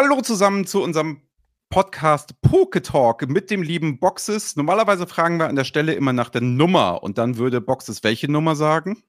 Hallo zusammen zu unserem Podcast Poke Talk mit dem lieben Boxes. Normalerweise fragen wir an der Stelle immer nach der Nummer und dann würde Boxes welche Nummer sagen?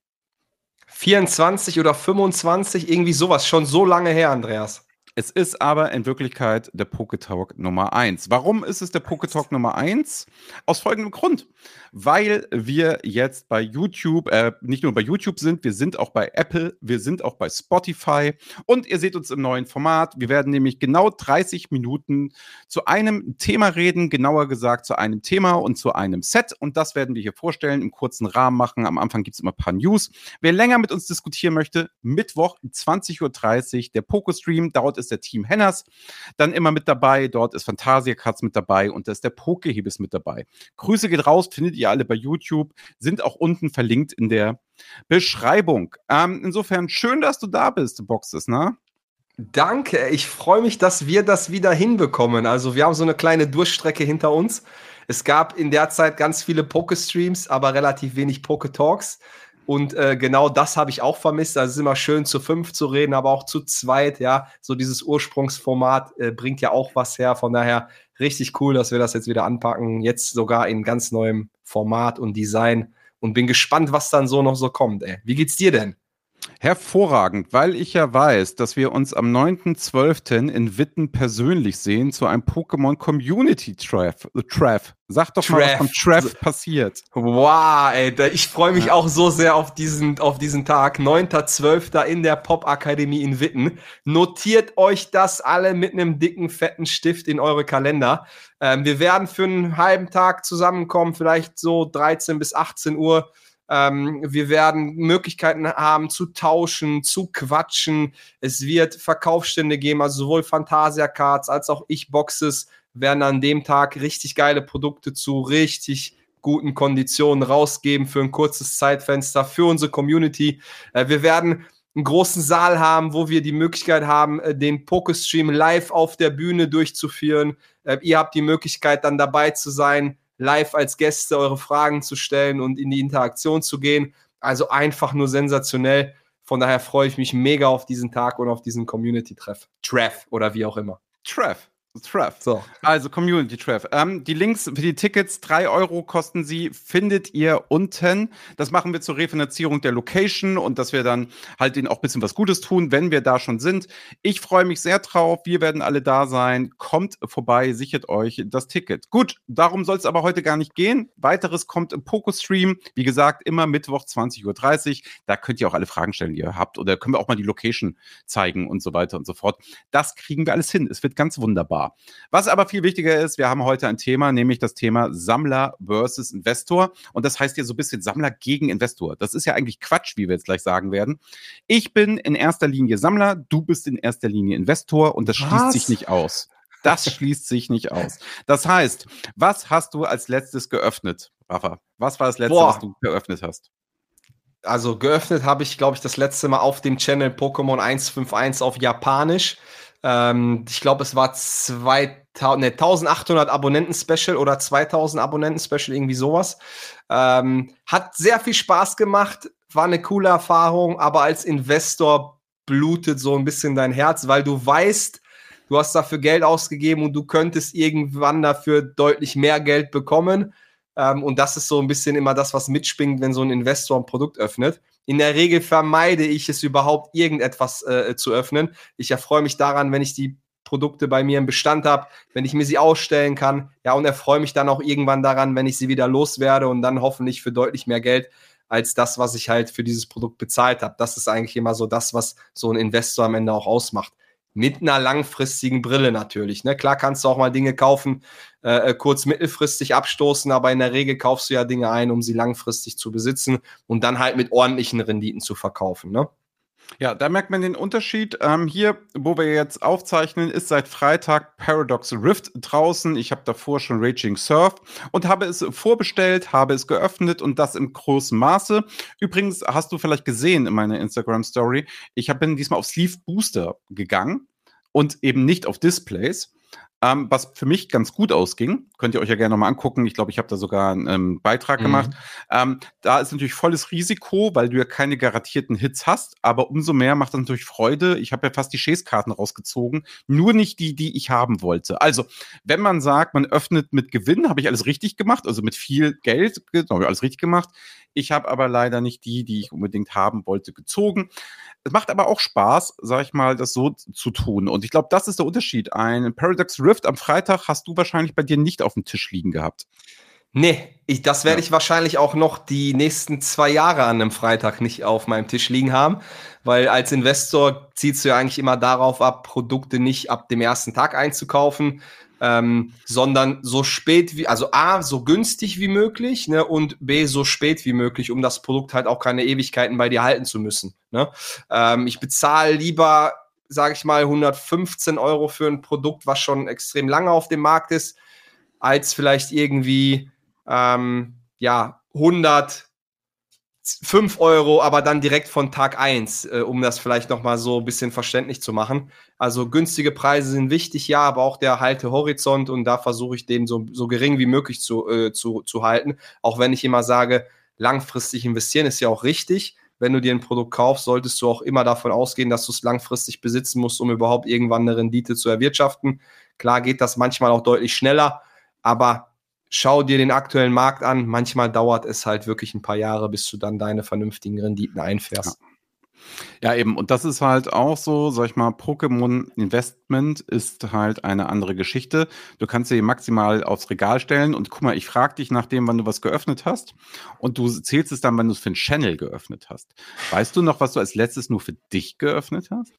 24 oder 25, irgendwie sowas, schon so lange her, Andreas. Es ist aber in Wirklichkeit der Poketalk Nummer 1. Warum ist es der Poketalk Nummer 1? Aus folgendem Grund. Weil wir jetzt bei YouTube, äh, nicht nur bei YouTube sind, wir sind auch bei Apple, wir sind auch bei Spotify und ihr seht uns im neuen Format. Wir werden nämlich genau 30 Minuten zu einem Thema reden, genauer gesagt zu einem Thema und zu einem Set und das werden wir hier vorstellen, im kurzen Rahmen machen. Am Anfang gibt es immer ein paar News. Wer länger mit uns diskutieren möchte, Mittwoch 20.30 Uhr, der Pokestream, dauert es ist der Team Henners dann immer mit dabei. Dort ist Fantasia Katz mit dabei und da ist der Pokehebis mit dabei. Grüße geht raus, findet ihr alle bei YouTube, sind auch unten verlinkt in der Beschreibung. Ähm, insofern schön, dass du da bist, Boxes, ne? Danke, ich freue mich, dass wir das wieder hinbekommen. Also wir haben so eine kleine Durchstrecke hinter uns. Es gab in der Zeit ganz viele Poke-Streams, aber relativ wenig Poke-Talks. Und äh, genau das habe ich auch vermisst. Also es ist immer schön, zu fünf zu reden, aber auch zu zweit, ja. So dieses Ursprungsformat äh, bringt ja auch was her. Von daher richtig cool, dass wir das jetzt wieder anpacken. Jetzt sogar in ganz neuem Format und Design. Und bin gespannt, was dann so noch so kommt, ey. Wie geht's dir denn? Hervorragend, weil ich ja weiß, dass wir uns am 9.12. in Witten persönlich sehen zu einem Pokémon Community Treff. Treff. Sag doch Treff. mal, was von Treff passiert. Wow, ey, ich freue mich ja. auch so sehr auf diesen, auf diesen Tag. 9.12. in der Pop-Akademie in Witten. Notiert euch das alle mit einem dicken, fetten Stift in eure Kalender. Ähm, wir werden für einen halben Tag zusammenkommen, vielleicht so 13 bis 18 Uhr. Ähm, wir werden Möglichkeiten haben zu tauschen, zu quatschen. Es wird Verkaufsstände geben, also sowohl Fantasia Cards als auch Ich Boxes werden an dem Tag richtig geile Produkte zu richtig guten Konditionen rausgeben für ein kurzes Zeitfenster für unsere Community. Äh, wir werden einen großen Saal haben, wo wir die Möglichkeit haben, äh, den Pokestream live auf der Bühne durchzuführen. Äh, ihr habt die Möglichkeit, dann dabei zu sein, live als Gäste eure Fragen zu stellen und in die Interaktion zu gehen. Also einfach nur sensationell. Von daher freue ich mich mega auf diesen Tag und auf diesen Community-Treff. Treff oder wie auch immer. Treff. Treff. So. Also Community Treff. Ähm, die Links für die Tickets, drei Euro kosten sie, findet ihr unten. Das machen wir zur Refinanzierung der Location und dass wir dann halt ihnen auch ein bisschen was Gutes tun, wenn wir da schon sind. Ich freue mich sehr drauf. Wir werden alle da sein. Kommt vorbei, sichert euch das Ticket. Gut, darum soll es aber heute gar nicht gehen. Weiteres kommt im Poco-Stream. Wie gesagt, immer Mittwoch 20.30 Uhr. Da könnt ihr auch alle Fragen stellen, die ihr habt. Oder können wir auch mal die Location zeigen und so weiter und so fort. Das kriegen wir alles hin. Es wird ganz wunderbar. Was aber viel wichtiger ist, wir haben heute ein Thema, nämlich das Thema Sammler versus Investor. Und das heißt ja so ein bisschen Sammler gegen Investor. Das ist ja eigentlich Quatsch, wie wir jetzt gleich sagen werden. Ich bin in erster Linie Sammler, du bist in erster Linie Investor und das schließt was? sich nicht aus. Das schließt sich nicht aus. Das heißt, was hast du als letztes geöffnet, Rafa? Was war das letzte, Boah. was du geöffnet hast? Also geöffnet habe ich, glaube ich, das letzte Mal auf dem Channel Pokémon 151 auf Japanisch. Ähm, ich glaube, es war 2000, ne, 1800 Abonnenten-Special oder 2000 Abonnenten-Special, irgendwie sowas. Ähm, hat sehr viel Spaß gemacht, war eine coole Erfahrung, aber als Investor blutet so ein bisschen dein Herz, weil du weißt, du hast dafür Geld ausgegeben und du könntest irgendwann dafür deutlich mehr Geld bekommen. Ähm, und das ist so ein bisschen immer das, was mitspringt, wenn so ein Investor ein Produkt öffnet. In der Regel vermeide ich es überhaupt, irgendetwas äh, zu öffnen. Ich erfreue mich daran, wenn ich die Produkte bei mir im Bestand habe, wenn ich mir sie ausstellen kann. Ja, und erfreue mich dann auch irgendwann daran, wenn ich sie wieder loswerde und dann hoffentlich für deutlich mehr Geld als das, was ich halt für dieses Produkt bezahlt habe. Das ist eigentlich immer so das, was so ein Investor am Ende auch ausmacht. Mit einer langfristigen Brille natürlich. Ne? Klar kannst du auch mal Dinge kaufen, äh, äh, kurz mittelfristig abstoßen, aber in der Regel kaufst du ja Dinge ein, um sie langfristig zu besitzen und dann halt mit ordentlichen Renditen zu verkaufen. Ne? Ja, da merkt man den Unterschied. Ähm, hier, wo wir jetzt aufzeichnen, ist seit Freitag Paradox Rift draußen. Ich habe davor schon Raging Surf und habe es vorbestellt, habe es geöffnet und das im großen Maße. Übrigens hast du vielleicht gesehen in meiner Instagram Story, ich bin diesmal auf Sleeve Booster gegangen und eben nicht auf Displays. Ähm, was für mich ganz gut ausging. Könnt ihr euch ja gerne nochmal angucken. Ich glaube, ich habe da sogar einen ähm, Beitrag mhm. gemacht. Ähm, da ist natürlich volles Risiko, weil du ja keine garantierten Hits hast, aber umso mehr macht das natürlich Freude. Ich habe ja fast die Chase-Karten rausgezogen, nur nicht die, die ich haben wollte. Also, wenn man sagt, man öffnet mit Gewinn, habe ich alles richtig gemacht, also mit viel Geld, habe ich alles richtig gemacht. Ich habe aber leider nicht die, die ich unbedingt haben wollte, gezogen. Es macht aber auch Spaß, sag ich mal, das so zu tun. Und ich glaube, das ist der Unterschied. Ein Paradox Rift am Freitag hast du wahrscheinlich bei dir nicht auf dem Tisch liegen gehabt. Nee, ich, das werde ja. ich wahrscheinlich auch noch die nächsten zwei Jahre an einem Freitag nicht auf meinem Tisch liegen haben, weil als Investor ziehst du ja eigentlich immer darauf ab, Produkte nicht ab dem ersten Tag einzukaufen, ähm, sondern so spät wie, also A, so günstig wie möglich ne, und B, so spät wie möglich, um das Produkt halt auch keine Ewigkeiten bei dir halten zu müssen. Ne? Ähm, ich bezahle lieber, sage ich mal, 115 Euro für ein Produkt, was schon extrem lange auf dem Markt ist, als vielleicht irgendwie ähm, ja 100 5 Euro, aber dann direkt von Tag 1, äh, um das vielleicht nochmal so ein bisschen verständlich zu machen. Also günstige Preise sind wichtig, ja, aber auch der Haltehorizont und da versuche ich den so, so gering wie möglich zu, äh, zu, zu halten. Auch wenn ich immer sage, langfristig investieren ist ja auch richtig. Wenn du dir ein Produkt kaufst, solltest du auch immer davon ausgehen, dass du es langfristig besitzen musst, um überhaupt irgendwann eine Rendite zu erwirtschaften. Klar geht das manchmal auch deutlich schneller, aber schau dir den aktuellen Markt an. Manchmal dauert es halt wirklich ein paar Jahre, bis du dann deine vernünftigen Renditen einfährst. Ja. Ja, eben. Und das ist halt auch so, sag ich mal, Pokémon Investment ist halt eine andere Geschichte. Du kannst sie maximal aufs Regal stellen und guck mal, ich frage dich nach dem, wann du was geöffnet hast und du zählst es dann, wenn du es für einen Channel geöffnet hast. Weißt du noch, was du als letztes nur für dich geöffnet hast?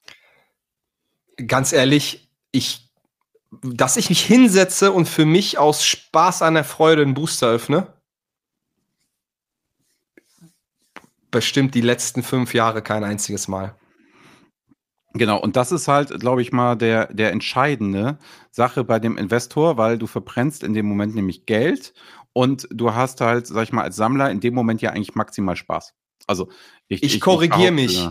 Ganz ehrlich, ich dass ich mich hinsetze und für mich aus Spaß an der Freude einen Booster öffne? Bestimmt die letzten fünf Jahre kein einziges Mal. Genau, und das ist halt, glaube ich mal, der, der entscheidende Sache bei dem Investor, weil du verbrennst in dem Moment nämlich Geld und du hast halt, sag ich mal, als Sammler in dem Moment ja eigentlich maximal Spaß. Also ich, ich, ich korrigiere mich.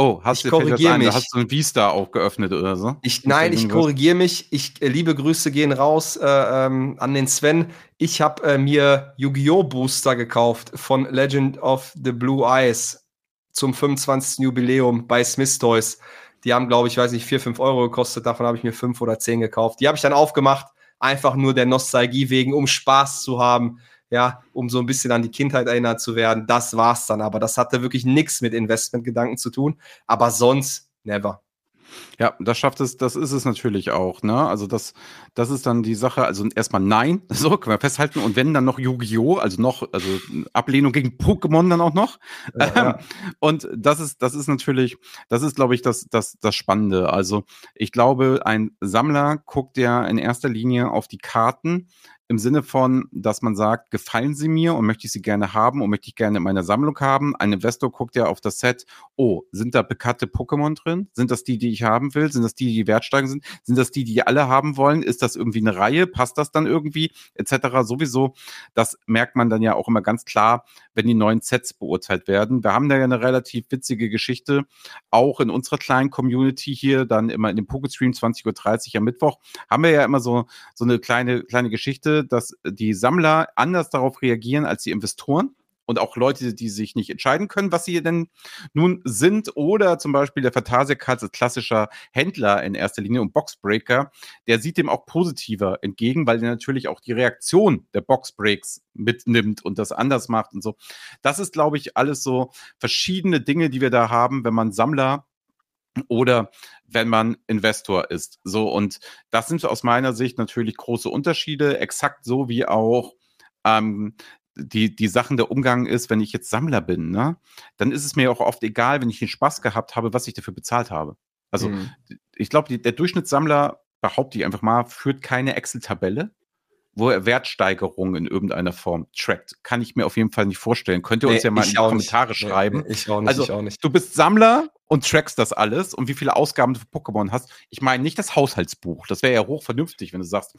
Oh, hast ich korrigiere mich. Hast du ein Vista auch geöffnet oder so? Ich, nein, ich korrigiere mich. Ich äh, liebe Grüße gehen raus äh, ähm, an den Sven. Ich habe äh, mir Yu-Gi-Oh! Booster gekauft von Legend of the Blue Eyes zum 25. Jubiläum bei Smith Toys. Die haben, glaube ich, weiß nicht, 4, 5 Euro gekostet. Davon habe ich mir 5 oder 10 gekauft. Die habe ich dann aufgemacht, einfach nur der Nostalgie wegen, um Spaß zu haben ja, um so ein bisschen an die Kindheit erinnert zu werden. Das war's dann. Aber das hatte wirklich nichts mit Investmentgedanken zu tun. Aber sonst never. Ja, das schafft es, das ist es natürlich auch, ne? Also das, das ist dann die Sache, also erstmal nein, so können wir festhalten. Und wenn dann noch Yu-Gi-Oh!, also noch, also Ablehnung gegen Pokémon dann auch noch. Ja, ja. Ähm, und das ist, das ist natürlich, das ist, glaube ich, das, das, das Spannende. Also ich glaube, ein Sammler guckt ja in erster Linie auf die Karten, im Sinne von, dass man sagt, gefallen sie mir und möchte ich sie gerne haben und möchte ich gerne in meiner Sammlung haben. Ein Investor guckt ja auf das Set, oh, sind da bekannte Pokémon drin? Sind das die, die ich haben will? Sind das die, die wertsteigend sind? Sind das die, die alle haben wollen? Ist das irgendwie eine Reihe? Passt das dann irgendwie? Etc. Sowieso. Das merkt man dann ja auch immer ganz klar, wenn die neuen Sets beurteilt werden. Wir haben da ja eine relativ witzige Geschichte, auch in unserer kleinen Community hier, dann immer in dem Pokestream 20.30 Uhr am Mittwoch, haben wir ja immer so, so eine kleine, kleine Geschichte dass die Sammler anders darauf reagieren als die Investoren und auch Leute, die sich nicht entscheiden können, was sie denn nun sind. Oder zum Beispiel der Phantasiak als klassischer Händler in erster Linie und Boxbreaker, der sieht dem auch positiver entgegen, weil der natürlich auch die Reaktion der Boxbreaks mitnimmt und das anders macht und so. Das ist, glaube ich, alles so verschiedene Dinge, die wir da haben, wenn man Sammler oder wenn man Investor ist. So, und das sind aus meiner Sicht natürlich große Unterschiede, exakt so wie auch ähm, die, die Sachen der Umgang ist, wenn ich jetzt Sammler bin, ne? dann ist es mir auch oft egal, wenn ich den Spaß gehabt habe, was ich dafür bezahlt habe. Also mhm. ich glaube, der Durchschnittssammler, behaupte ich einfach mal, führt keine Excel-Tabelle, wo er Wertsteigerungen in irgendeiner Form trackt. Kann ich mir auf jeden Fall nicht vorstellen. Könnt ihr uns nee, ja mal in die Kommentare nicht. schreiben. Nee, ich auch nicht, also, ich auch nicht. Du bist Sammler und trackst das alles und wie viele Ausgaben du für Pokémon hast. Ich meine nicht das Haushaltsbuch. Das wäre ja hochvernünftig, wenn du sagst,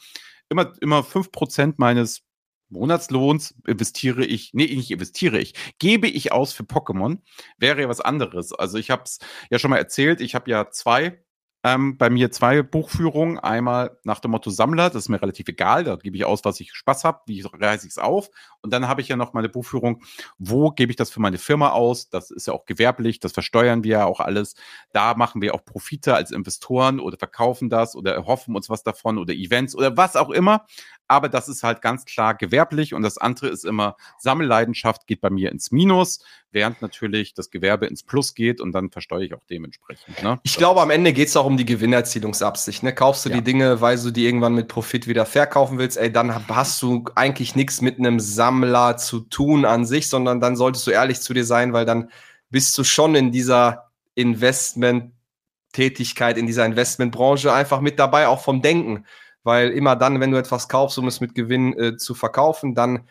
immer, immer 5% meines Monatslohns investiere ich, nee, nicht investiere ich, gebe ich aus für Pokémon, wäre ja was anderes. Also ich habe es ja schon mal erzählt, ich habe ja zwei ähm, bei mir zwei Buchführungen. Einmal nach dem Motto Sammler, das ist mir relativ egal, da gebe ich aus, was ich Spaß habe, wie reiße ich es auf. Und dann habe ich ja noch meine Buchführung, wo gebe ich das für meine Firma aus? Das ist ja auch gewerblich, das versteuern wir ja auch alles. Da machen wir auch Profite als Investoren oder verkaufen das oder erhoffen uns was davon oder Events oder was auch immer. Aber das ist halt ganz klar gewerblich und das andere ist immer Sammelleidenschaft geht bei mir ins Minus, während natürlich das Gewerbe ins Plus geht und dann versteuere ich auch dementsprechend. Ne? Ich glaube, am Ende geht es auch um die Gewinnerzielungsabsicht. Ne? Kaufst du ja. die Dinge, weil du die irgendwann mit Profit wieder verkaufen willst, ey, dann hast du eigentlich nichts mit einem Sammler zu tun an sich, sondern dann solltest du ehrlich zu dir sein, weil dann bist du schon in dieser Investment-Tätigkeit, in dieser Investmentbranche einfach mit dabei, auch vom Denken weil immer dann, wenn du etwas kaufst, um es mit Gewinn äh, zu verkaufen, dann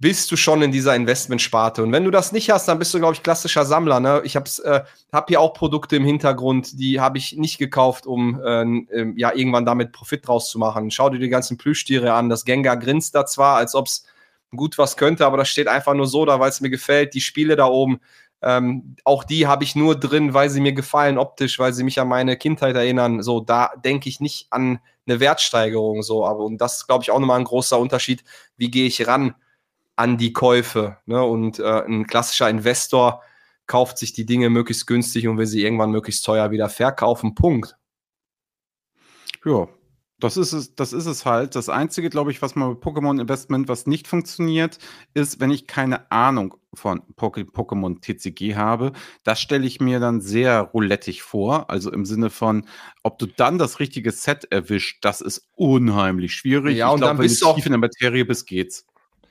bist du schon in dieser Investmentsparte. Und wenn du das nicht hast, dann bist du, glaube ich, klassischer Sammler. Ne? Ich habe äh, hab hier auch Produkte im Hintergrund, die habe ich nicht gekauft, um äh, äh, ja irgendwann damit Profit draus zu machen. Schau dir die ganzen Plüschtiere an. Das Gengar grinst da zwar, als ob es gut was könnte, aber das steht einfach nur so da, weil es mir gefällt. Die Spiele da oben, ähm, auch die habe ich nur drin, weil sie mir gefallen optisch, weil sie mich an meine Kindheit erinnern. So, da denke ich nicht an eine Wertsteigerung. So, aber und das ist, glaube ich, auch nochmal ein großer Unterschied. Wie gehe ich ran an die Käufe? Ne? Und äh, ein klassischer Investor kauft sich die Dinge möglichst günstig und will sie irgendwann möglichst teuer wieder verkaufen. Punkt. Ja, das ist es, das ist es halt. Das Einzige, glaube ich, was mal bei Pokémon Investment, was nicht funktioniert, ist, wenn ich keine Ahnung von Pokémon TCG habe. Das stelle ich mir dann sehr roulettig vor. Also im Sinne von, ob du dann das richtige Set erwischt, das ist unheimlich schwierig. Ja, ich und glaub, dann bist du auch tief in der Materie bist, geht's.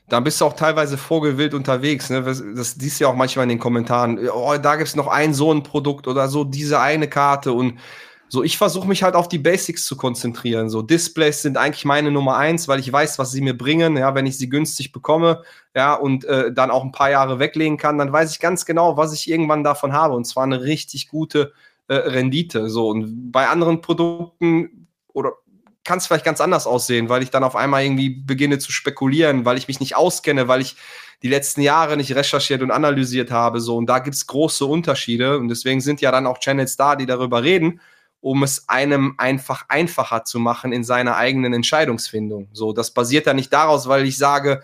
Dann bist du auch teilweise vogelwild unterwegs. Ne? Das, das siehst du ja auch manchmal in den Kommentaren. Oh, da gibt es noch ein so ein Produkt oder so, diese eine Karte und so, ich versuche mich halt auf die Basics zu konzentrieren. So, Displays sind eigentlich meine Nummer eins, weil ich weiß, was sie mir bringen. Ja, wenn ich sie günstig bekomme, ja, und äh, dann auch ein paar Jahre weglegen kann, dann weiß ich ganz genau, was ich irgendwann davon habe. Und zwar eine richtig gute äh, Rendite. So, und bei anderen Produkten oder kann es vielleicht ganz anders aussehen, weil ich dann auf einmal irgendwie beginne zu spekulieren, weil ich mich nicht auskenne, weil ich die letzten Jahre nicht recherchiert und analysiert habe. So, und da gibt es große Unterschiede. Und deswegen sind ja dann auch Channels da, die darüber reden um es einem einfach einfacher zu machen in seiner eigenen Entscheidungsfindung. So, das basiert ja nicht daraus, weil ich sage,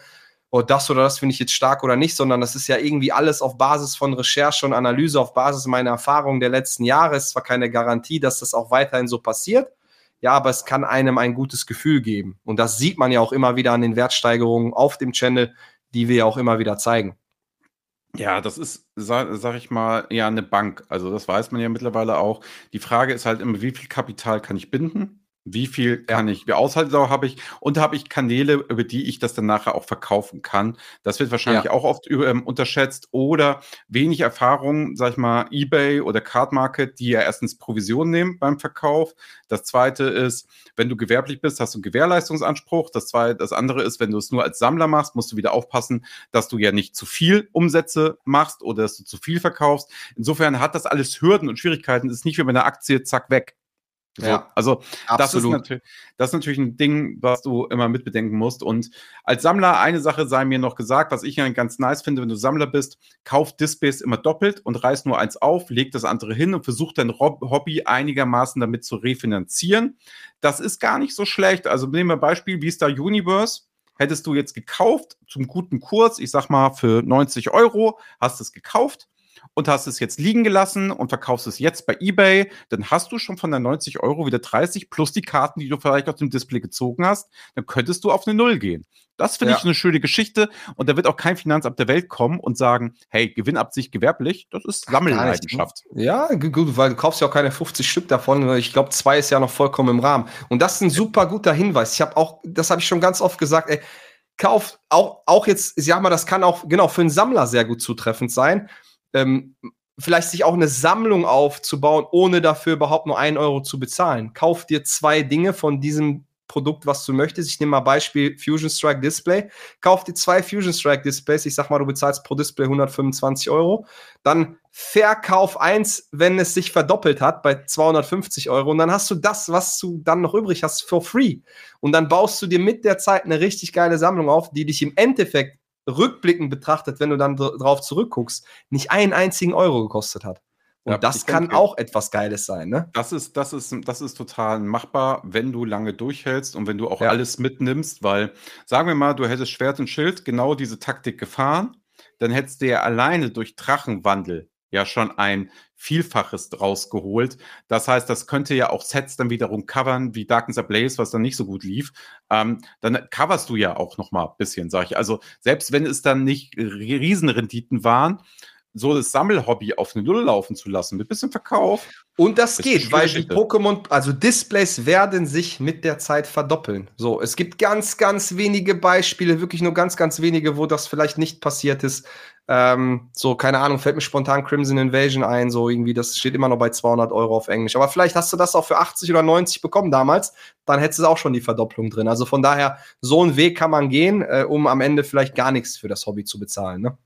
oh, das oder das finde ich jetzt stark oder nicht, sondern das ist ja irgendwie alles auf Basis von Recherche und Analyse, auf Basis meiner Erfahrungen der letzten Jahre. Es ist zwar keine Garantie, dass das auch weiterhin so passiert, ja, aber es kann einem ein gutes Gefühl geben. Und das sieht man ja auch immer wieder an den Wertsteigerungen auf dem Channel, die wir ja auch immer wieder zeigen. Ja, das ist, sag, sag ich mal, ja eine Bank. Also das weiß man ja mittlerweile auch. Die Frage ist halt immer, wie viel Kapital kann ich binden? Wie viel kann ich, wie Aushaltedauer habe ich und habe ich Kanäle, über die ich das dann nachher auch verkaufen kann. Das wird wahrscheinlich ja. auch oft ähm, unterschätzt oder wenig Erfahrung, sag ich mal, eBay oder Card Market, die ja erstens Provision nehmen beim Verkauf. Das zweite ist, wenn du gewerblich bist, hast du einen Gewährleistungsanspruch. Das zweite, das andere ist, wenn du es nur als Sammler machst, musst du wieder aufpassen, dass du ja nicht zu viel Umsätze machst oder dass du zu viel verkaufst. Insofern hat das alles Hürden und Schwierigkeiten. Es ist nicht wie bei einer Aktie, zack, weg. So, ja, also das ist, das ist, natürlich ein Ding, was du immer mitbedenken musst. Und als Sammler, eine Sache sei mir noch gesagt, was ich ja ganz nice finde, wenn du Sammler bist, kauf Displays immer doppelt und reiß nur eins auf, leg das andere hin und versuch dein Hobby einigermaßen damit zu refinanzieren. Das ist gar nicht so schlecht. Also nehmen wir ein Beispiel, wie Star Universe. Hättest du jetzt gekauft zum guten Kurs, ich sag mal für 90 Euro, hast es gekauft und hast es jetzt liegen gelassen und verkaufst es jetzt bei eBay, dann hast du schon von der 90 Euro wieder 30 plus die Karten, die du vielleicht aus dem Display gezogen hast. Dann könntest du auf eine Null gehen. Das finde ja. ich eine schöne Geschichte und da wird auch kein Finanzamt der Welt kommen und sagen, hey, Gewinnabsicht gewerblich, das ist Sammelleidenschaft. Ja, gut, weil du kaufst ja auch keine 50 Stück davon. Ich glaube, zwei ist ja noch vollkommen im Rahmen. Und das ist ein super guter Hinweis. Ich habe auch, das habe ich schon ganz oft gesagt, ey, kauf auch, auch jetzt, ich sag mal, das kann auch genau für einen Sammler sehr gut zutreffend sein ähm, vielleicht sich auch eine Sammlung aufzubauen, ohne dafür überhaupt nur einen Euro zu bezahlen. Kauf dir zwei Dinge von diesem Produkt, was du möchtest. Ich nehme mal Beispiel Fusion Strike Display. Kauf dir zwei Fusion Strike Displays. Ich sag mal, du bezahlst pro Display 125 Euro. Dann verkauf eins, wenn es sich verdoppelt hat, bei 250 Euro. Und dann hast du das, was du dann noch übrig hast, for free. Und dann baust du dir mit der Zeit eine richtig geile Sammlung auf, die dich im Endeffekt rückblickend betrachtet, wenn du dann drauf zurückguckst, nicht einen einzigen Euro gekostet hat. Und ja, das kann denke, auch etwas Geiles sein, ne? Das ist, das ist, das ist total machbar, wenn du lange durchhältst und wenn du auch ja. alles mitnimmst, weil, sagen wir mal, du hättest Schwert und Schild genau diese Taktik gefahren, dann hättest du ja alleine durch Drachenwandel ja schon ein Vielfaches draus geholt. Das heißt, das könnte ja auch Sets dann wiederum covern, wie Darkness Ablaze, was dann nicht so gut lief. Ähm, dann coverst du ja auch noch mal ein bisschen, sag ich. Also selbst wenn es dann nicht Riesenrenditen waren, so das Sammelhobby auf eine Null laufen zu lassen, mit bisschen Verkauf. Und das geht, weil die Pokémon, also Displays werden sich mit der Zeit verdoppeln. So, es gibt ganz, ganz wenige Beispiele, wirklich nur ganz, ganz wenige, wo das vielleicht nicht passiert ist. Ähm, so, keine Ahnung, fällt mir spontan Crimson Invasion ein, so irgendwie, das steht immer noch bei 200 Euro auf Englisch. Aber vielleicht hast du das auch für 80 oder 90 bekommen damals, dann hättest du auch schon die Verdopplung drin. Also von daher, so einen Weg kann man gehen, äh, um am Ende vielleicht gar nichts für das Hobby zu bezahlen, ne?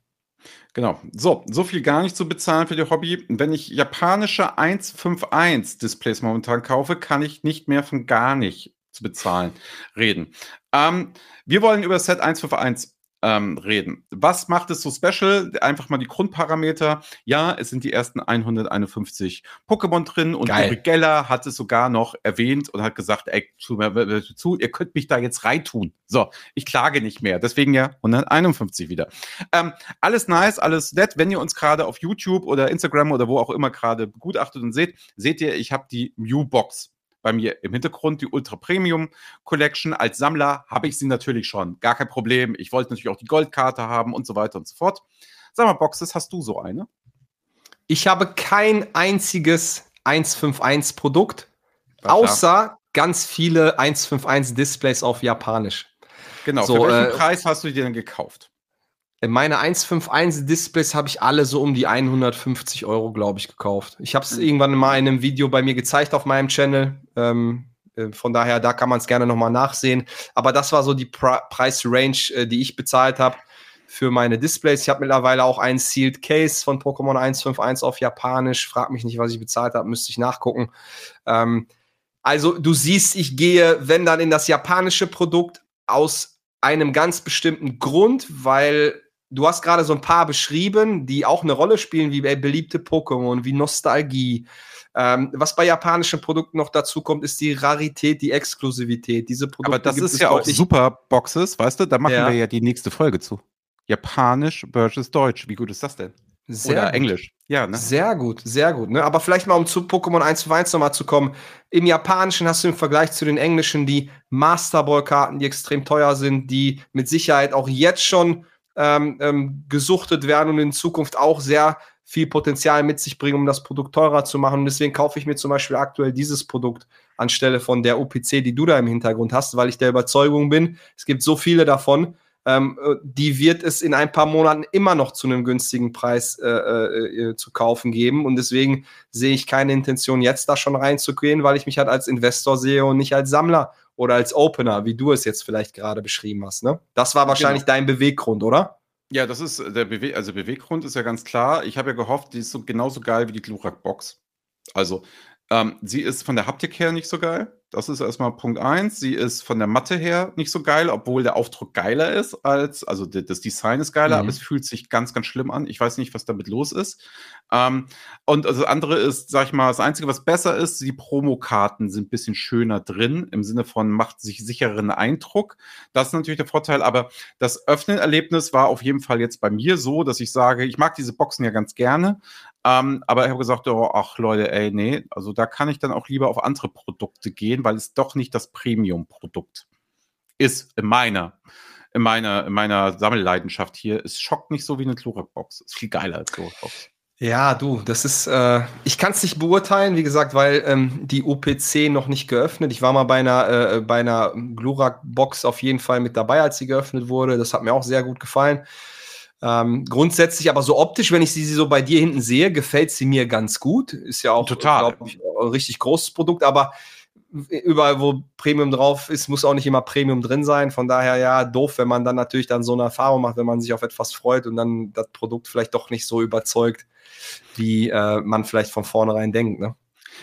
Genau. So, so viel gar nicht zu bezahlen für die Hobby. Wenn ich japanische 151 Displays momentan kaufe, kann ich nicht mehr von gar nicht zu bezahlen reden. Ähm, wir wollen über Set 151 ähm, reden. Was macht es so special? Einfach mal die Grundparameter. Ja, es sind die ersten 151 Pokémon drin und Uri Geller hat es sogar noch erwähnt und hat gesagt, ey, zu, zu, ihr könnt mich da jetzt reintun. So, ich klage nicht mehr. Deswegen ja 151 wieder. Ähm, alles nice, alles nett. Wenn ihr uns gerade auf YouTube oder Instagram oder wo auch immer gerade begutachtet und seht, seht ihr, ich habe die Mew-Box bei mir im Hintergrund die Ultra Premium Collection. Als Sammler habe ich sie natürlich schon. Gar kein Problem. Ich wollte natürlich auch die Goldkarte haben und so weiter und so fort. Sag mal, Boxes, hast du so eine? Ich habe kein einziges 151 Produkt, außer ganz viele 151 Displays auf Japanisch. Genau, so, für welchen äh, Preis hast du die denn gekauft? Meine 151 Displays habe ich alle so um die 150 Euro, glaube ich, gekauft. Ich habe es mhm. irgendwann mal in einem Video bei mir gezeigt auf meinem Channel. Ähm, äh, von daher, da kann man es gerne nochmal nachsehen. Aber das war so die Pre Preis-Range, äh, die ich bezahlt habe für meine Displays. Ich habe mittlerweile auch einen Sealed Case von Pokémon 151 auf Japanisch. Frag mich nicht, was ich bezahlt habe, müsste ich nachgucken. Ähm, also du siehst, ich gehe, wenn dann in das japanische Produkt aus einem ganz bestimmten Grund, weil du hast gerade so ein paar beschrieben, die auch eine Rolle spielen, wie beliebte Pokémon, wie Nostalgie. Ähm, was bei japanischen Produkten noch dazu kommt, ist die Rarität, die Exklusivität. Diese Produkte Aber das ist ja auch super Boxes, weißt du? Da machen ja. wir ja die nächste Folge zu. Japanisch versus Deutsch. Wie gut ist das denn? Sehr Oder gut. Englisch. Ja, ne? Sehr gut, sehr gut. Ne? Aber vielleicht mal, um zu Pokémon 1 zu 1 nochmal zu kommen. Im Japanischen hast du im Vergleich zu den Englischen die Master Ball-Karten, die extrem teuer sind, die mit Sicherheit auch jetzt schon ähm, ähm, gesuchtet werden und in Zukunft auch sehr viel Potenzial mit sich bringen, um das Produkt teurer zu machen. Und deswegen kaufe ich mir zum Beispiel aktuell dieses Produkt anstelle von der OPC, die du da im Hintergrund hast, weil ich der Überzeugung bin, es gibt so viele davon, ähm, äh, die wird es in ein paar Monaten immer noch zu einem günstigen Preis äh, äh, äh, zu kaufen geben. Und deswegen sehe ich keine Intention, jetzt da schon reinzugehen, weil ich mich halt als Investor sehe und nicht als Sammler oder als Opener, wie du es jetzt vielleicht gerade beschrieben hast. Ne? Das war wahrscheinlich genau. dein Beweggrund, oder? Ja, das ist der Bewe also Beweggrund ist ja ganz klar. Ich habe ja gehofft, die ist so genauso geil wie die Glurak Box. Also, ähm, sie ist von der Haptik her nicht so geil. Das ist erstmal Punkt eins. Sie ist von der Matte her nicht so geil, obwohl der Aufdruck geiler ist als, also das Design ist geiler, mhm. aber es fühlt sich ganz, ganz schlimm an. Ich weiß nicht, was damit los ist. Ähm, und das andere ist, sag ich mal, das Einzige, was besser ist, die Promokarten sind ein bisschen schöner drin, im Sinne von macht sich sichereren Eindruck. Das ist natürlich der Vorteil, aber das Öffnen-Erlebnis war auf jeden Fall jetzt bei mir so, dass ich sage, ich mag diese Boxen ja ganz gerne, ähm, aber ich habe gesagt, oh, ach Leute, ey, nee, also da kann ich dann auch lieber auf andere Produkte gehen, weil es doch nicht das Premium-Produkt ist in meiner, in meiner, in meiner Sammelleidenschaft hier. Es schockt nicht so wie eine Chlorak-Box. Ist viel geiler als Chlorak-Box. Ja, du, das ist, äh, ich kann es nicht beurteilen, wie gesagt, weil ähm, die UPC noch nicht geöffnet. Ich war mal bei einer, äh, bei einer Glurak-Box auf jeden Fall mit dabei, als sie geöffnet wurde. Das hat mir auch sehr gut gefallen. Ähm, grundsätzlich aber so optisch, wenn ich sie so bei dir hinten sehe, gefällt sie mir ganz gut. Ist ja auch, Total. Ich, ein richtig großes Produkt, aber überall, wo Premium drauf ist, muss auch nicht immer Premium drin sein. Von daher ja, doof, wenn man dann natürlich dann so eine Erfahrung macht, wenn man sich auf etwas freut und dann das Produkt vielleicht doch nicht so überzeugt, wie äh, man vielleicht von vornherein denkt. Ne?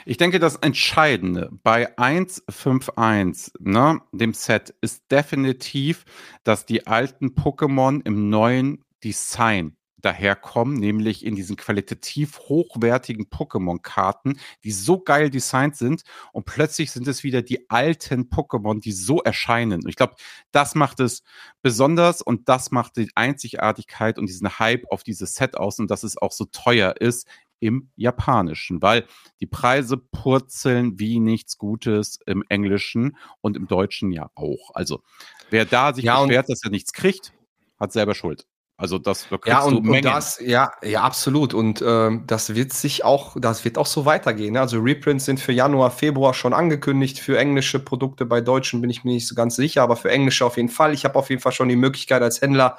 Ich denke, das Entscheidende bei 151, ne, dem Set, ist definitiv, dass die alten Pokémon im neuen Design daherkommen, nämlich in diesen qualitativ hochwertigen Pokémon-Karten, die so geil designt sind und plötzlich sind es wieder die alten Pokémon, die so erscheinen. Und ich glaube, das macht es besonders und das macht die Einzigartigkeit und diesen Hype auf dieses Set aus und dass es auch so teuer ist im Japanischen, weil die Preise purzeln wie nichts Gutes im Englischen und im Deutschen ja auch. Also wer da sich ja, beschwert, dass er nichts kriegt, hat selber Schuld. Also das da ja und, und, das ja ja absolut und ähm, das wird sich auch das wird auch so weitergehen. Ne? Also Reprints sind für Januar Februar schon angekündigt für englische Produkte. Bei deutschen bin ich mir nicht so ganz sicher, aber für englische auf jeden Fall. Ich habe auf jeden Fall schon die Möglichkeit als Händler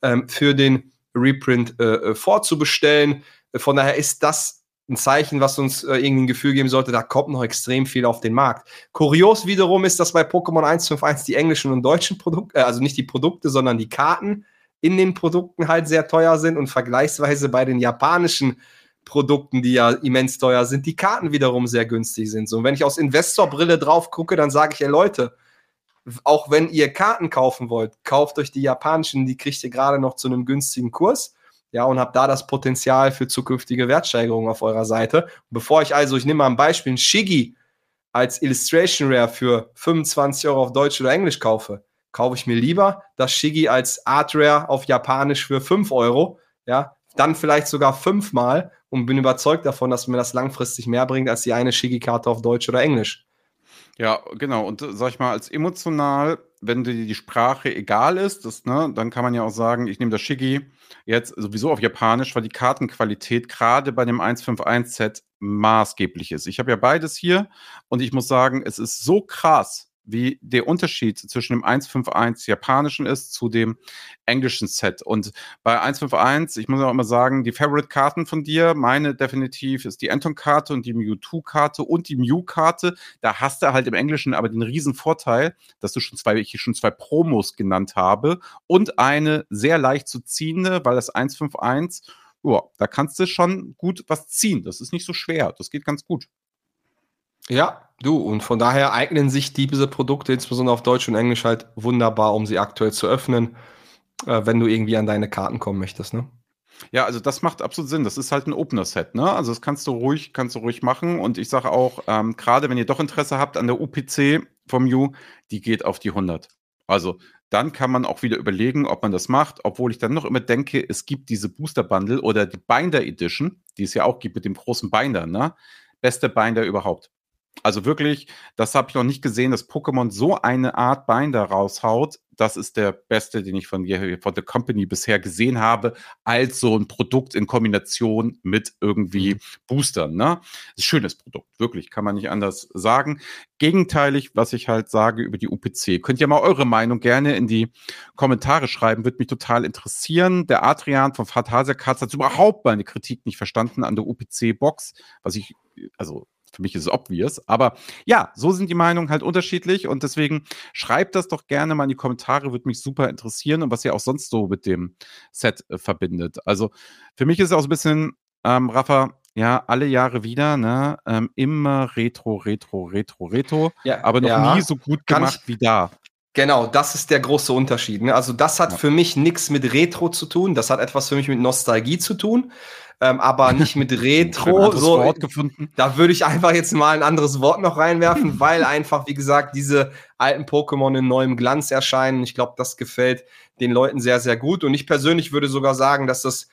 ähm, für den Reprint äh, äh vorzubestellen. Von daher ist das ein Zeichen, was uns äh, irgendwie ein Gefühl geben sollte, da kommt noch extrem viel auf den Markt. Kurios wiederum ist, dass bei Pokémon 151 die englischen und deutschen Produkte, äh, also nicht die Produkte, sondern die Karten in den Produkten halt sehr teuer sind und vergleichsweise bei den japanischen Produkten, die ja immens teuer sind, die Karten wiederum sehr günstig sind. So, und wenn ich aus Investorbrille drauf gucke, dann sage ich, ja Leute, auch wenn ihr Karten kaufen wollt, kauft euch die japanischen, die kriegt ihr gerade noch zu einem günstigen Kurs. Ja, und habt da das Potenzial für zukünftige Wertsteigerungen auf eurer Seite. Bevor ich also, ich nehme mal ein Beispiel, ein Shiggy als Illustration Rare für 25 Euro auf Deutsch oder Englisch kaufe, kaufe ich mir lieber das Shiggy als Art Rare auf Japanisch für 5 Euro, ja, dann vielleicht sogar fünfmal und bin überzeugt davon, dass mir das langfristig mehr bringt als die eine Shiggy-Karte auf Deutsch oder Englisch. Ja, genau. Und sag ich mal, als emotional, wenn dir die Sprache egal ist, das, ne, dann kann man ja auch sagen, ich nehme das Shiggy jetzt sowieso auf Japanisch, weil die Kartenqualität gerade bei dem 151-Set maßgeblich ist. Ich habe ja beides hier und ich muss sagen, es ist so krass, wie der Unterschied zwischen dem 151 japanischen ist zu dem englischen Set. Und bei 151, ich muss auch immer sagen, die Favorite-Karten von dir, meine definitiv ist die Anton-Karte und die Mewtwo-Karte und die Mew-Karte. Da hast du halt im Englischen aber den riesen Vorteil, dass du schon zwei, ich schon zwei Promos genannt habe und eine sehr leicht zu ziehende, weil das 151 ja, da kannst du schon gut was ziehen. Das ist nicht so schwer. Das geht ganz gut. Ja, du, und von daher eignen sich diese Produkte, insbesondere auf Deutsch und Englisch, halt wunderbar, um sie aktuell zu öffnen, äh, wenn du irgendwie an deine Karten kommen möchtest, ne? Ja, also das macht absolut Sinn. Das ist halt ein Opener-Set, ne? Also das kannst du ruhig, kannst du ruhig machen. Und ich sage auch, ähm, gerade wenn ihr doch Interesse habt an der UPC vom U, die geht auf die 100. Also dann kann man auch wieder überlegen, ob man das macht, obwohl ich dann noch immer denke, es gibt diese Booster Bundle oder die Binder Edition, die es ja auch gibt mit dem großen Binder, ne? Beste Binder überhaupt. Also wirklich, das habe ich noch nicht gesehen, dass Pokémon so eine Art Binder raushaut. Das ist der beste, den ich von, von der Company bisher gesehen habe, als so ein Produkt in Kombination mit irgendwie mhm. Boostern. Ne? Ist ein schönes Produkt, wirklich, kann man nicht anders sagen. Gegenteilig, was ich halt sage über die UPC. Könnt ihr mal eure Meinung gerne in die Kommentare schreiben, würde mich total interessieren. Der Adrian von Fantasia Cards hat überhaupt meine Kritik nicht verstanden an der UPC-Box, was ich, also für mich ist es obvious. Aber ja, so sind die Meinungen halt unterschiedlich und deswegen schreibt das doch gerne mal in die Kommentare, würde mich super interessieren und was ihr auch sonst so mit dem Set äh, verbindet. Also für mich ist es auch so ein bisschen, ähm, Rafa, ja, alle Jahre wieder, ne? Ähm, immer Retro, Retro, Retro, Retro. Ja, aber noch ja. nie so gut gemacht ich, wie da. Genau, das ist der große Unterschied. Ne? Also das hat ja. für mich nichts mit Retro zu tun, das hat etwas für mich mit Nostalgie zu tun ähm, aber nicht mit Retro. so, gefunden. Da würde ich einfach jetzt mal ein anderes Wort noch reinwerfen, weil einfach, wie gesagt, diese alten Pokémon in neuem Glanz erscheinen. Ich glaube, das gefällt den Leuten sehr, sehr gut. Und ich persönlich würde sogar sagen, dass das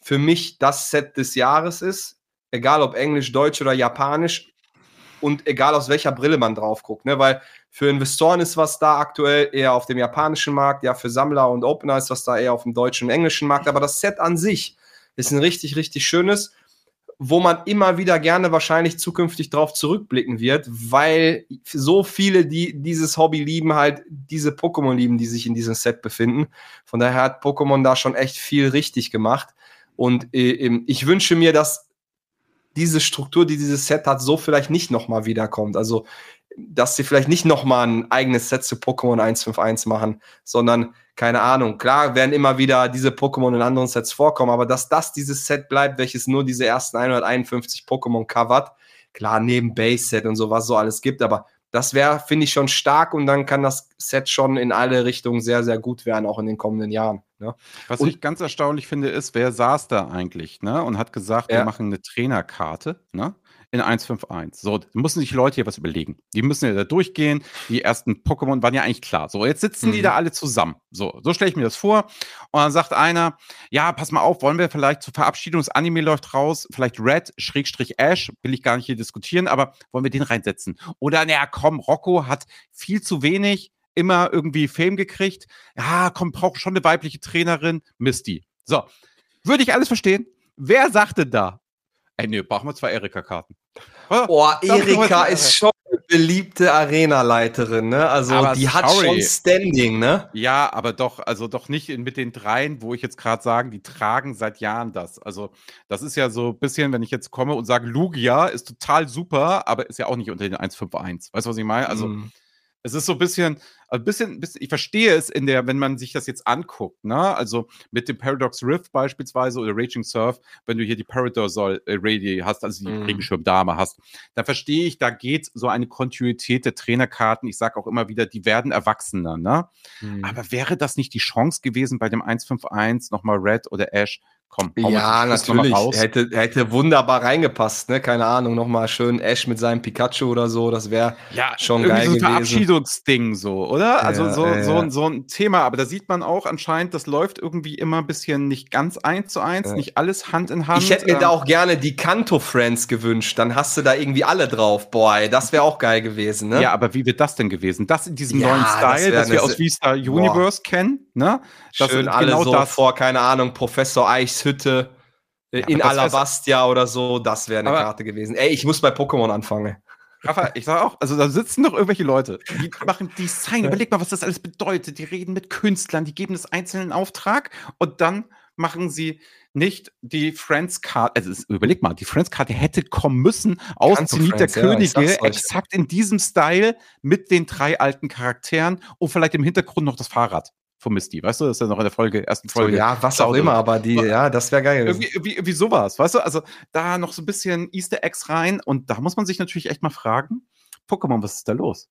für mich das Set des Jahres ist. Egal ob Englisch, Deutsch oder Japanisch. Und egal aus welcher Brille man drauf guckt. Ne? Weil für Investoren ist was da aktuell eher auf dem japanischen Markt. Ja, für Sammler und Opener ist was da eher auf dem deutschen und englischen Markt. Aber das Set an sich ist ein richtig, richtig schönes, wo man immer wieder gerne wahrscheinlich zukünftig drauf zurückblicken wird, weil so viele, die dieses Hobby lieben, halt diese Pokémon lieben, die sich in diesem Set befinden. Von daher hat Pokémon da schon echt viel richtig gemacht. Und äh, ich wünsche mir, dass diese Struktur, die dieses Set hat, so vielleicht nicht nochmal wiederkommt. Also, dass sie vielleicht nicht nochmal ein eigenes Set zu Pokémon 151 machen, sondern keine Ahnung. Klar werden immer wieder diese Pokémon in anderen Sets vorkommen, aber dass das dieses Set bleibt, welches nur diese ersten 151 Pokémon covert, klar, neben Base-Set und so, was so alles gibt, aber das wäre, finde ich, schon stark und dann kann das Set schon in alle Richtungen sehr, sehr gut werden, auch in den kommenden Jahren. Ne? Was und, ich ganz erstaunlich finde, ist, wer saß da eigentlich ne? und hat gesagt, ja. wir machen eine Trainerkarte. Ne? In 1.5.1. So, müssen sich Leute hier was überlegen. Die müssen ja da durchgehen. Die ersten Pokémon waren ja eigentlich klar. So, jetzt sitzen mhm. die da alle zusammen. So, so stelle ich mir das vor. Und dann sagt einer, ja, pass mal auf, wollen wir vielleicht zur Verabschiedung, das Anime läuft raus, vielleicht Red, Schrägstrich Ash, will ich gar nicht hier diskutieren, aber wollen wir den reinsetzen? Oder, naja, komm, Rocco hat viel zu wenig, immer irgendwie Fame gekriegt. Ja, komm, braucht schon eine weibliche Trainerin, Misty. So, würde ich alles verstehen. Wer sagte da, Ey, nee, brauchen wir zwei Erika-Karten. Boah, Erika ist schon eine beliebte Arena-Leiterin, ne? Also aber die hat schon Standing, ne? Ja, aber doch, also doch nicht mit den dreien, wo ich jetzt gerade sagen, die tragen seit Jahren das. Also, das ist ja so ein bisschen, wenn ich jetzt komme und sage, Lugia ist total super, aber ist ja auch nicht unter den 151. Weißt du, was ich meine? Also, mm. Es ist so ein bisschen, ein bisschen, bisschen, ich verstehe es in der, wenn man sich das jetzt anguckt, ne? Also mit dem Paradox Rift beispielsweise oder Raging Surf, wenn du hier die Paradosol äh, Radi hast, also die mm. Regenschirmdame hast, dann verstehe ich, da geht so eine Kontinuität der Trainerkarten. Ich sage auch immer wieder, die werden erwachsener, ne? Mm. Aber wäre das nicht die Chance gewesen, bei dem 151 nochmal Red oder Ash Komm, ja, natürlich. Hätte, hätte wunderbar reingepasst, ne? Keine Ahnung, nochmal schön Ash mit seinem Pikachu oder so, das wäre ja, schon geil so ein gewesen. Verabschiedungsding so, oder? Also ja, so, ja, so, so ein Thema, aber da sieht man auch anscheinend, das läuft irgendwie immer ein bisschen nicht ganz eins zu eins, nicht alles Hand in Hand. Ich hätte mir ähm, da auch gerne die Kanto Friends gewünscht, dann hast du da irgendwie alle drauf. Boah, ey, das wäre auch geil gewesen, ne? Ja, aber wie wird das denn gewesen? Das in diesem neuen Style, das, das wir aus Vista Universe boah. kennen, ne? Das Schön alle genau so das vor, keine Ahnung, Professor Eichs Hütte äh, ja, in Alabastia oder so, das wäre eine Karte gewesen. Ey, ich muss bei Pokémon anfangen. Rafa, ich sag auch, also da sitzen doch irgendwelche Leute, die machen Design. Überleg mal, was das alles bedeutet. Die reden mit Künstlern, die geben das einzelnen Auftrag und dann machen sie nicht die Friends-Karte, also überleg mal, die Friends-Karte hätte kommen müssen aus Zenit der Könige, ja, exakt in diesem Style mit den drei alten Charakteren und vielleicht im Hintergrund noch das Fahrrad von Misty, weißt du? Das ist ja noch in der Folge, ersten Folge. So, ja, was auch immer, aber die, ja, das wäre geil. Irgendwie, irgendwie, irgendwie sowas, weißt du? Also da noch so ein bisschen Easter Eggs rein und da muss man sich natürlich echt mal fragen, Pokémon, was ist da los?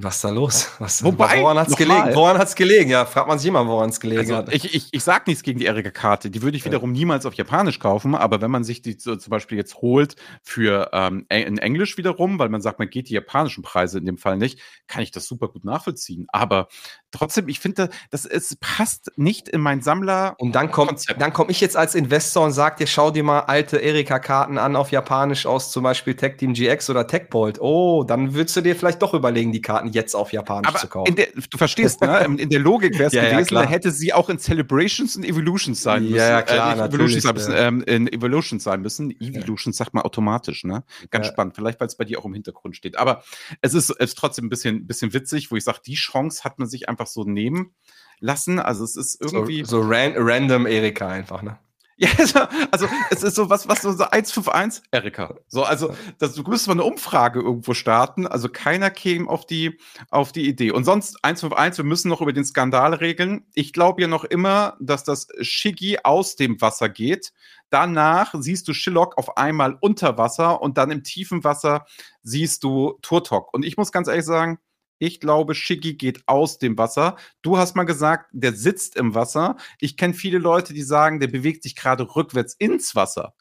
Was ist da los? Was, Wobei, woran hat es gelegen? Woran hat's gelegen? Ja, fragt man sich immer, woran es gelegen also, hat. Ich, ich, ich sag nichts gegen die Erika-Karte. Die würde ich wiederum ja. niemals auf Japanisch kaufen, aber wenn man sich die so, zum Beispiel jetzt holt für ähm, in Englisch wiederum, weil man sagt, man geht die japanischen Preise in dem Fall nicht, kann ich das super gut nachvollziehen. Aber trotzdem, ich finde, das es passt nicht in mein Sammler. Und dann kommt, dann komme ich jetzt als Investor und sage dir, schau dir mal alte Erika-Karten an auf Japanisch aus, zum Beispiel Tech Team GX oder Techbolt. Oh, dann würdest du dir vielleicht doch überlegen, die Karten jetzt auf Japanisch Aber zu kaufen. Der, du verstehst, ne? In der Logik wäre es ja, gewesen, ja, dann hätte sie auch in Celebrations und Evolutions sein müssen. Ja, ja klar, äh, Evolutions sein müssen, ähm, in Evolutions sein müssen. Evolutions sagt man automatisch, ne? Ganz spannend. Vielleicht, weil es bei dir auch im Hintergrund steht. Aber es ist, es ist trotzdem ein bisschen, bisschen witzig, wo ich sage, die Chance hat man sich einfach so nehmen lassen. Also es ist irgendwie. So, so ran random Erika einfach, ne? Ja, also, also es ist so was, was so, so 151, Erika. So, also das, du müsstest mal eine Umfrage irgendwo starten. Also keiner käme auf die, auf die Idee. Und sonst 151, wir müssen noch über den Skandal regeln. Ich glaube ja noch immer, dass das Shiggy aus dem Wasser geht. Danach siehst du Shillock auf einmal unter Wasser und dann im tiefen Wasser siehst du Turtok. Und ich muss ganz ehrlich sagen, ich glaube, Shiggy geht aus dem Wasser. Du hast mal gesagt, der sitzt im Wasser. Ich kenne viele Leute, die sagen, der bewegt sich gerade rückwärts ins Wasser.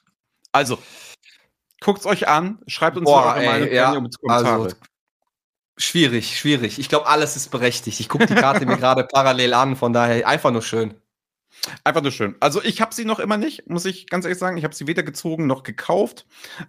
Also, guckt es euch an, schreibt uns Boah, eure Meinung ja, Kommentare. Also, schwierig, schwierig. Ich glaube, alles ist berechtigt. Ich gucke die Karte mir gerade parallel an, von daher einfach nur schön. Einfach nur schön. Also ich habe sie noch immer nicht, muss ich ganz ehrlich sagen. Ich habe sie weder gezogen noch gekauft.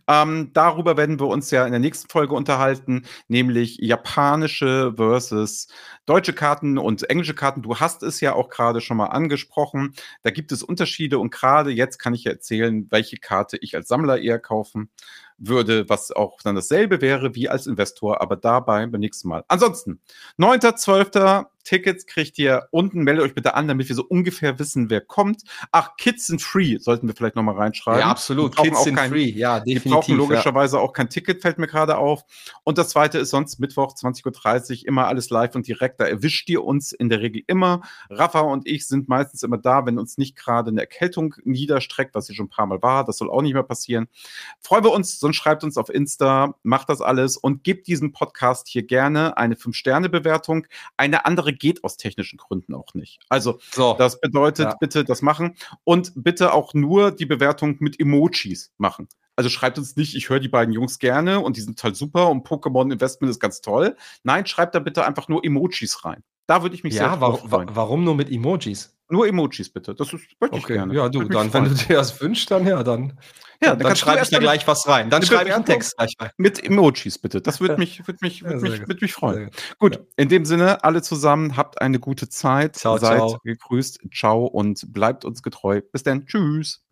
Ähm, darüber werden wir uns ja in der nächsten Folge unterhalten, nämlich japanische versus deutsche Karten und englische Karten. Du hast es ja auch gerade schon mal angesprochen. Da gibt es Unterschiede und gerade jetzt kann ich ja erzählen, welche Karte ich als Sammler eher kaufen würde, was auch dann dasselbe wäre wie als Investor, aber dabei beim nächsten Mal. Ansonsten, 9.12. Tickets kriegt ihr unten. Meldet euch bitte an, damit wir so ungefähr wissen, wer kommt. Ach, Kids sind free, sollten wir vielleicht nochmal reinschreiben. Ja, absolut. Kids sind kein, free, ja, definitiv. Die brauchen logischerweise ja. auch kein Ticket, fällt mir gerade auf. Und das zweite ist sonst Mittwoch, 20.30 Uhr, immer alles live und direkt. Da erwischt ihr uns in der Regel immer. Rafa und ich sind meistens immer da, wenn uns nicht gerade eine Erkältung niederstreckt, was hier schon ein paar Mal war. Das soll auch nicht mehr passieren. Freuen wir uns, sonst schreibt uns auf Insta, macht das alles und gebt diesem Podcast hier gerne eine 5-Sterne-Bewertung. Eine andere geht aus technischen Gründen auch nicht. Also, So. das bedeutet, Ja. bitte das machen und bitte auch nur die Bewertung mit Emojis machen. Also schreibt uns nicht, ich höre die beiden Jungs gerne und die sind halt super und Pokémon Investment ist ganz toll. Nein, schreibt da bitte einfach nur Emojis rein. Da würde ich mich Ja, sehr wa freuen. warum nur mit Emojis? Nur Emojis bitte. Das ist wirklich gerne. ja, du, dann, wenn du dir das wünschst, dann ja, dann, ja, dann, dann, dann schreibe ich da gleich was rein. Dann schreibe ich einen? Text gleich rein. mit Emojis bitte. Das würde mich, würde mich, Ja, würde sehr mich, gut. würde mich freuen. Gut. Gut, in dem Sinne, alle zusammen, habt eine gute Zeit. Ciao, Seid ciao. gegrüßt. Ciao und bleibt uns getreu. Bis dann. Tschüss.